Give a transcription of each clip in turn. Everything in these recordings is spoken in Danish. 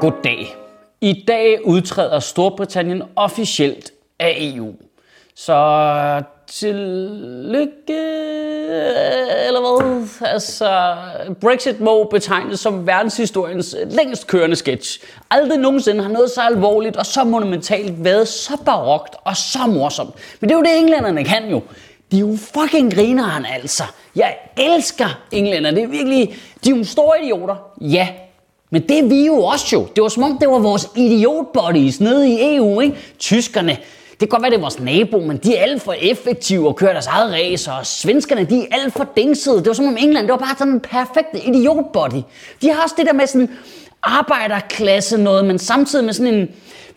Goddag. I dag udtræder Storbritannien officielt af EU. Så tillykke, eller hvad? Altså, Brexit må betegnes som verdenshistoriens længst kørende sketch. Aldrig nogensinde har noget så alvorligt og så monumentalt været så barokt og så morsomt. Men det er jo det, englænderne kan jo. De er jo fucking grineren, altså. Jeg elsker englænder. Det er virkelig... De er jo store idioter. Ja, men det er vi jo også jo. Det var som om, det var vores idiot nede i EU, ikke? Tyskerne, det kan godt være, det er vores nabo, men de er alt for effektive og kører deres eget race, og svenskerne, de er alt for dingsede. Det var som om England, det var bare sådan en perfekt idiotbody. De har også det der med sådan arbejderklasse noget, men samtidig med sådan en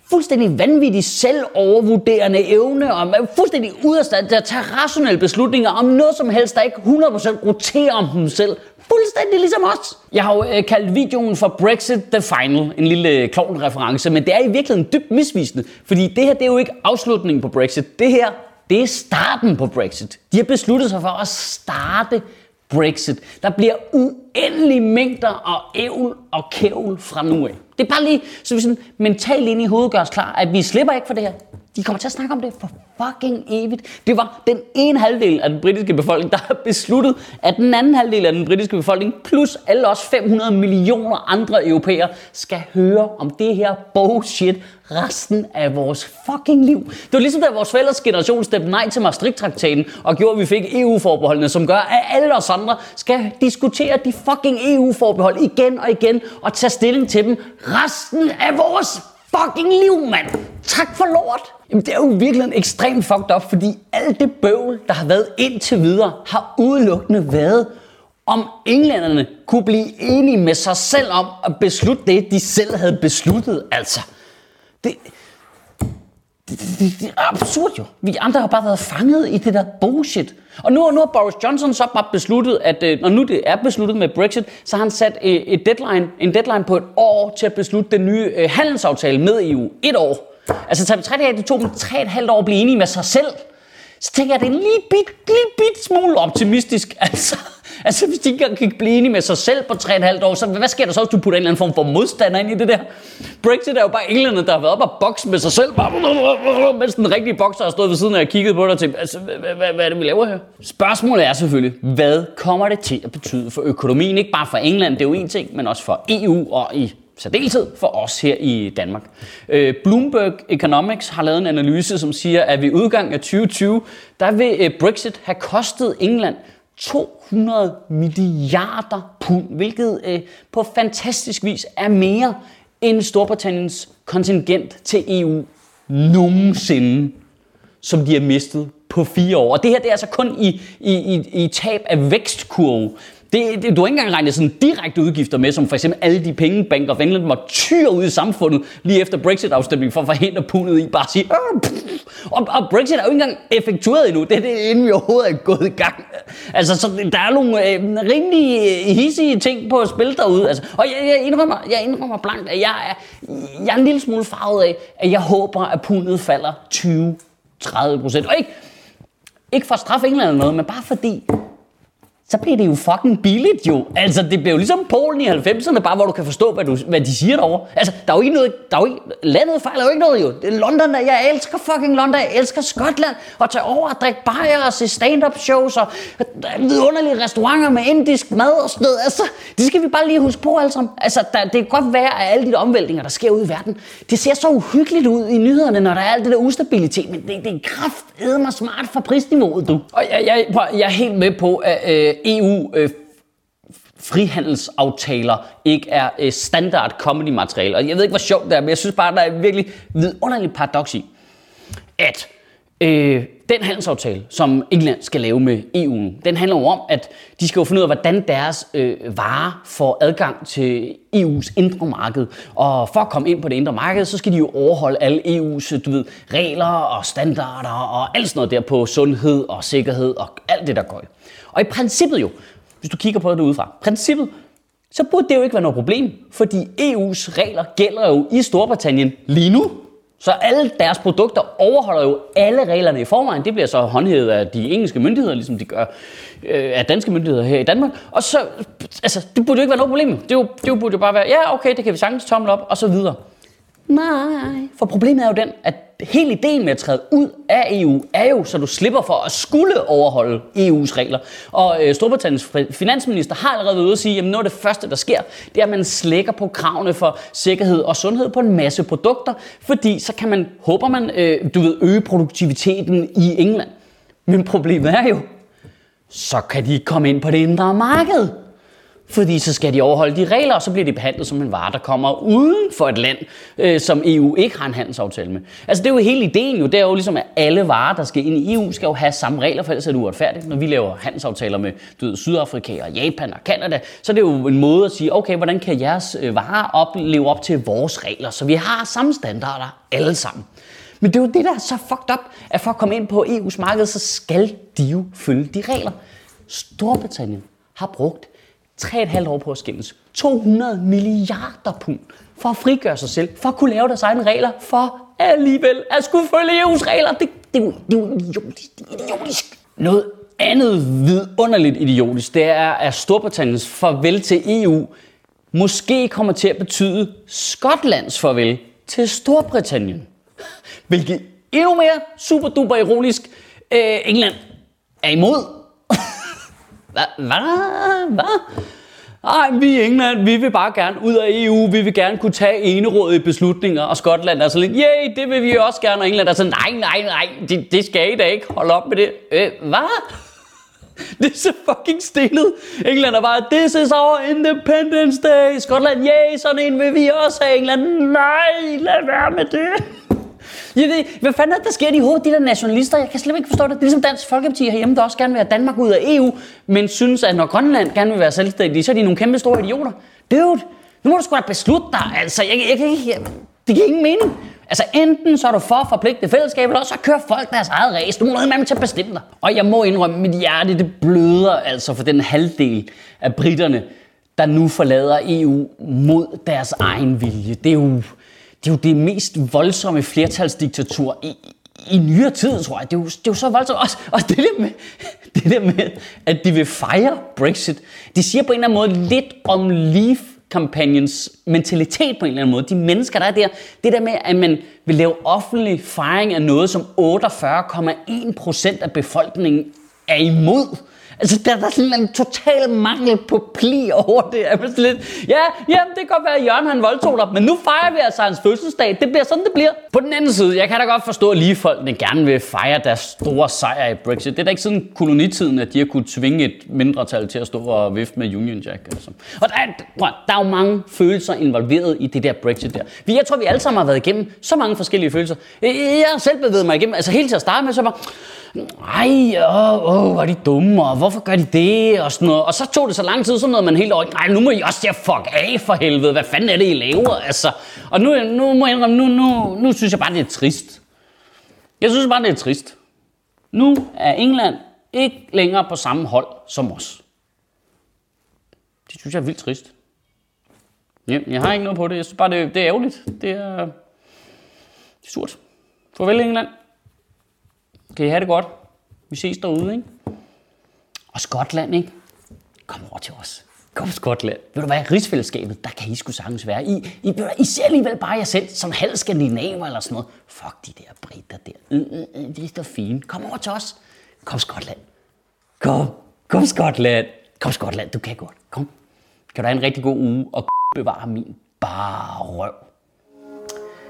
fuldstændig vanvittig selvovervurderende evne, og man er fuldstændig ude af stand til at tage rationelle beslutninger om noget som helst, der ikke 100% roterer om dem selv. Fuldstændig ligesom os. Jeg har jo øh, kaldt videoen for Brexit The Final, en lille øh, klovn reference, men det er i virkeligheden dybt misvisende, fordi det her det er jo ikke afslutningen på Brexit. Det her, det er starten på Brexit. De har besluttet sig for at starte Brexit. Der bliver u uendelige mængder og ævl og kævl fra nu af. Det er bare lige, så vi sådan mentalt ind i hovedet gør os klar, at vi slipper ikke for det her. De kommer til at snakke om det for fucking evigt. Det var den ene halvdel af den britiske befolkning, der har besluttet, at den anden halvdel af den britiske befolkning, plus alle os 500 millioner andre europæere, skal høre om det her bullshit resten af vores fucking liv. Det var ligesom da vores fælles generation stemte nej til Maastricht-traktaten og gjorde, at vi fik EU-forbeholdene, som gør, at alle os andre skal diskutere de fucking EU-forbehold igen og igen og tage stilling til dem resten af vores fucking liv, mand. Tak for lort. Jamen, det er jo virkelig en ekstremt fucked up, fordi alt det bøvl, der har været indtil videre, har udelukkende været, om englænderne kunne blive enige med sig selv om at beslutte det, de selv havde besluttet. Altså, det, det, det, det er absurd jo. Vi andre har bare været fanget i det der bullshit. Og nu, nu har Boris Johnson så bare besluttet, at øh, når nu det er besluttet med Brexit, så har han sat øh, et deadline, en deadline på et år til at beslutte den nye øh, handelsaftale med EU. Et år. Altså tager vi tre dage, det tog dem tre et halvt år at blive enige med sig selv. Så tænker jeg, at det er en lige bit, lige bit smule optimistisk. Altså, Altså, hvis de ikke engang kan blive enige med sig selv på 3,5 år, så hvad sker der så, hvis du putter en eller anden form for modstander ind i det der? Brexit er jo bare englænder, der har været op og bokse med sig selv, bare, mens den rigtige bokser har stået ved siden af og kigget på dig og tænkt, altså, hvad, hvad, hvad er det, vi laver her? Spørgsmålet er selvfølgelig, hvad kommer det til at betyde for økonomien? Ikke bare for England, det er jo en ting, men også for EU og i særdeleshed for os her i Danmark. Øh, Bloomberg Economics har lavet en analyse, som siger, at ved udgangen af 2020, der vil øh, Brexit have kostet England 200 milliarder pund, hvilket øh, på fantastisk vis er mere end Storbritanniens kontingent til EU nogensinde, som de har mistet på fire år. Og det her det er altså kun i, i, i, i tab af vækstkurve. Det, det, du har ikke engang regnet sådan direkte udgifter med, som for eksempel alle de penge, Bank of England måtte tyre ud i samfundet lige efter Brexit-afstemningen for at forhindre pundet i bare at sige, og, og Brexit er jo ikke engang effektueret endnu. Det er det, inden vi overhovedet er gået i gang. Altså, så der er nogle øh, rimelig øh, hissige ting på at spille derude. Altså, og jeg, jeg, indrømmer, jeg indrømmer blankt, at jeg er, jeg er en lille smule farvet af, at jeg håber, at pundet falder 20-30 procent. Og ikke, ikke for at straffe England eller noget, men bare fordi, så blev det jo fucking billigt jo. Altså, det blev jo ligesom Polen i 90'erne, bare hvor du kan forstå, hvad, du, hvad de siger derovre. Altså, der er jo ikke noget, der er jo ikke, landet fejler jo ikke noget jo. Det er London, der, jeg elsker fucking London, jeg elsker Skotland, og tage over og drikke bajer og se stand-up shows, og vidunderlige restauranter med indisk mad og sådan noget. Altså, det skal vi bare lige huske på alle sammen. Altså, der, det kan godt være, at alle de omvæltninger, der sker ude i verden, det ser så uhyggeligt ud i nyhederne, når der er alt det der ustabilitet, men det, det er kraft mig smart for prisniveauet, du. Og jeg, jeg, jeg er helt med på, at øh, EU øh, frihandelsaftaler ikke er øh, standard comedy materiale. Og jeg ved ikke, hvor sjovt det er, men jeg synes bare, der er virkelig vidunderligt paradoks i, at øh, den handelsaftale, som England skal lave med EU, den handler jo om, at de skal jo finde ud af, hvordan deres øh, varer får adgang til EU's indre marked. Og for at komme ind på det indre marked, så skal de jo overholde alle EU's du ved, regler og standarder og alt sådan noget der på sundhed og sikkerhed og alt det, der går. Og i princippet jo, hvis du kigger på det udefra, princippet, så burde det jo ikke være noget problem, fordi EU's regler gælder jo i Storbritannien lige nu. Så alle deres produkter overholder jo alle reglerne i forvejen. Det bliver så håndhævet af de engelske myndigheder, ligesom de gør øh, af danske myndigheder her i Danmark. Og så, altså, det burde jo ikke være noget problem. Det, jo, det burde jo bare være, ja, okay, det kan vi sagtens tomle op, og så videre. Nej, for problemet er jo den, at hele ideen med at træde ud af EU er jo, så du slipper for at skulle overholde EU's regler. Og øh, Storbritanniens finansminister har allerede været ude at sige, at noget af det første, der sker, det er, at man slækker på kravene for sikkerhed og sundhed på en masse produkter, fordi så kan man, håber man, øh, du ved, øge produktiviteten i England. Men problemet er jo, så kan de ikke komme ind på det indre marked. Fordi så skal de overholde de regler, og så bliver de behandlet som en vare, der kommer uden for et land, øh, som EU ikke har en handelsaftale med. Altså det er jo hele ideen jo, det er jo ligesom, at alle varer, der skal ind i EU, skal jo have samme regler, for ellers er det uretfærdigt. Når vi laver handelsaftaler med du ved, Sydafrika og Japan og Kanada, så er det jo en måde at sige, okay, hvordan kan jeres øh, varer op, leve op til vores regler, så vi har samme standarder alle sammen. Men det er jo det, der er så fucked up, at for at komme ind på EU's marked, så skal de jo følge de regler. Storbritannien har brugt 3,5 år på at skændes. 200 milliarder pund for at frigøre sig selv, for at kunne lave deres egne regler, for alligevel at skulle følge EU's regler. Det, det, det, det er jo idiotisk. Det er idiotisk. Noget andet vidunderligt idiotisk, det er, at Storbritanniens farvel til EU måske kommer til at betyde Skotlands farvel til Storbritannien. Hvilket endnu mere super duper ironisk. Øh, England er imod hvad? Hvad? Hvad? Ej, vi i England, vi vil bare gerne ud af EU, vi vil gerne kunne tage enerådige beslutninger, og Skotland er så lidt, yay, det vil vi også gerne, og England er så, nej, nej, nej, det, det skal I da ikke, hold op med det. Øh, hvad? Det er så fucking stillet. England er bare, this is our independence day. Skotland, yay, sådan en vil vi også have. England, nej, lad være med det. Jeg ved, hvad fanden er det, der sker i hovedet, de der nationalister? Jeg kan slet ikke forstå det. Det er ligesom Dansk Folkeparti herhjemme, der også gerne vil have Danmark ud af EU, men synes, at når Grønland gerne vil være selvstændige, så er de nogle kæmpe store idioter. Dude, nu må du sgu da beslutte dig. Altså, jeg, jeg, jeg, jeg, det giver ingen mening. Altså enten så er du for forpligtet fællesskab, eller så kører folk deres eget race. Du må noget med til at bestemme dig. Og jeg må indrømme, at mit hjerte det bløder altså for den halvdel af britterne, der nu forlader EU mod deres egen vilje. Det er jo det er jo det mest voldsomme flertalsdiktatur i, i nyere tid, tror jeg. Det er jo, det er jo så voldsomt. Også, og det der, med, det der med, at de vil fejre Brexit, det siger på en eller anden måde lidt om Leave kampagnens mentalitet på en eller anden måde. De mennesker, der er der. Det der med, at man vil lave offentlig fejring af noget, som 48,1 procent af befolkningen er imod. Altså, der, der er sådan en total mangel på pli over det. Er lidt, ja, jamen, det kan godt være, at Jørgen han voldtog dig, men nu fejrer vi altså hans fødselsdag. Det bliver sådan, det bliver. På den anden side, jeg kan da godt forstå, at lige folkene gerne vil fejre deres store sejr i Brexit. Det er da ikke sådan kolonitiden, at de har kunne tvinge et mindretal til at stå og vifte med Union Jack. Altså. Og der er, der er jo mange følelser involveret i det der Brexit der. Jeg tror, vi alle sammen har været igennem så mange forskellige følelser. Jeg har selv bevæget mig igennem, altså helt til at starte med, så var ej, åh, åh, hvor er de dumme, og hvorfor gør de det, og sådan noget. Og så tog det så lang tid, så noget, man helt over, nej, nu må I også der fuck af for helvede, hvad fanden er det, I laver, altså. Og nu, nu må jeg indrømme, nu, nu, nu synes jeg bare, det er trist. Jeg synes bare, det er trist. Nu er England ikke længere på samme hold som os. Det synes jeg er vildt trist. Ja, jeg har ikke noget på det. Jeg synes bare, det, det er ærgerligt. Det er, det er surt. Farvel, England. Kan I have det godt? Vi ses derude, ikke? Og Skotland, ikke? Kom over til os. Kom Skotland. Ved du hvad, rigsfællesskabet, der kan I sgu sagtens være. I, I, I ser alligevel bare jer selv som halv skandinaver eller sådan noget. Fuck de der britter der. Øh, øh, øh, de er så fine. Kom over til os. Kom Skotland. Kom. Kom Skotland. Kom Skotland, du kan godt. Kom. Kan du have en rigtig god uge og bevare min bare røv.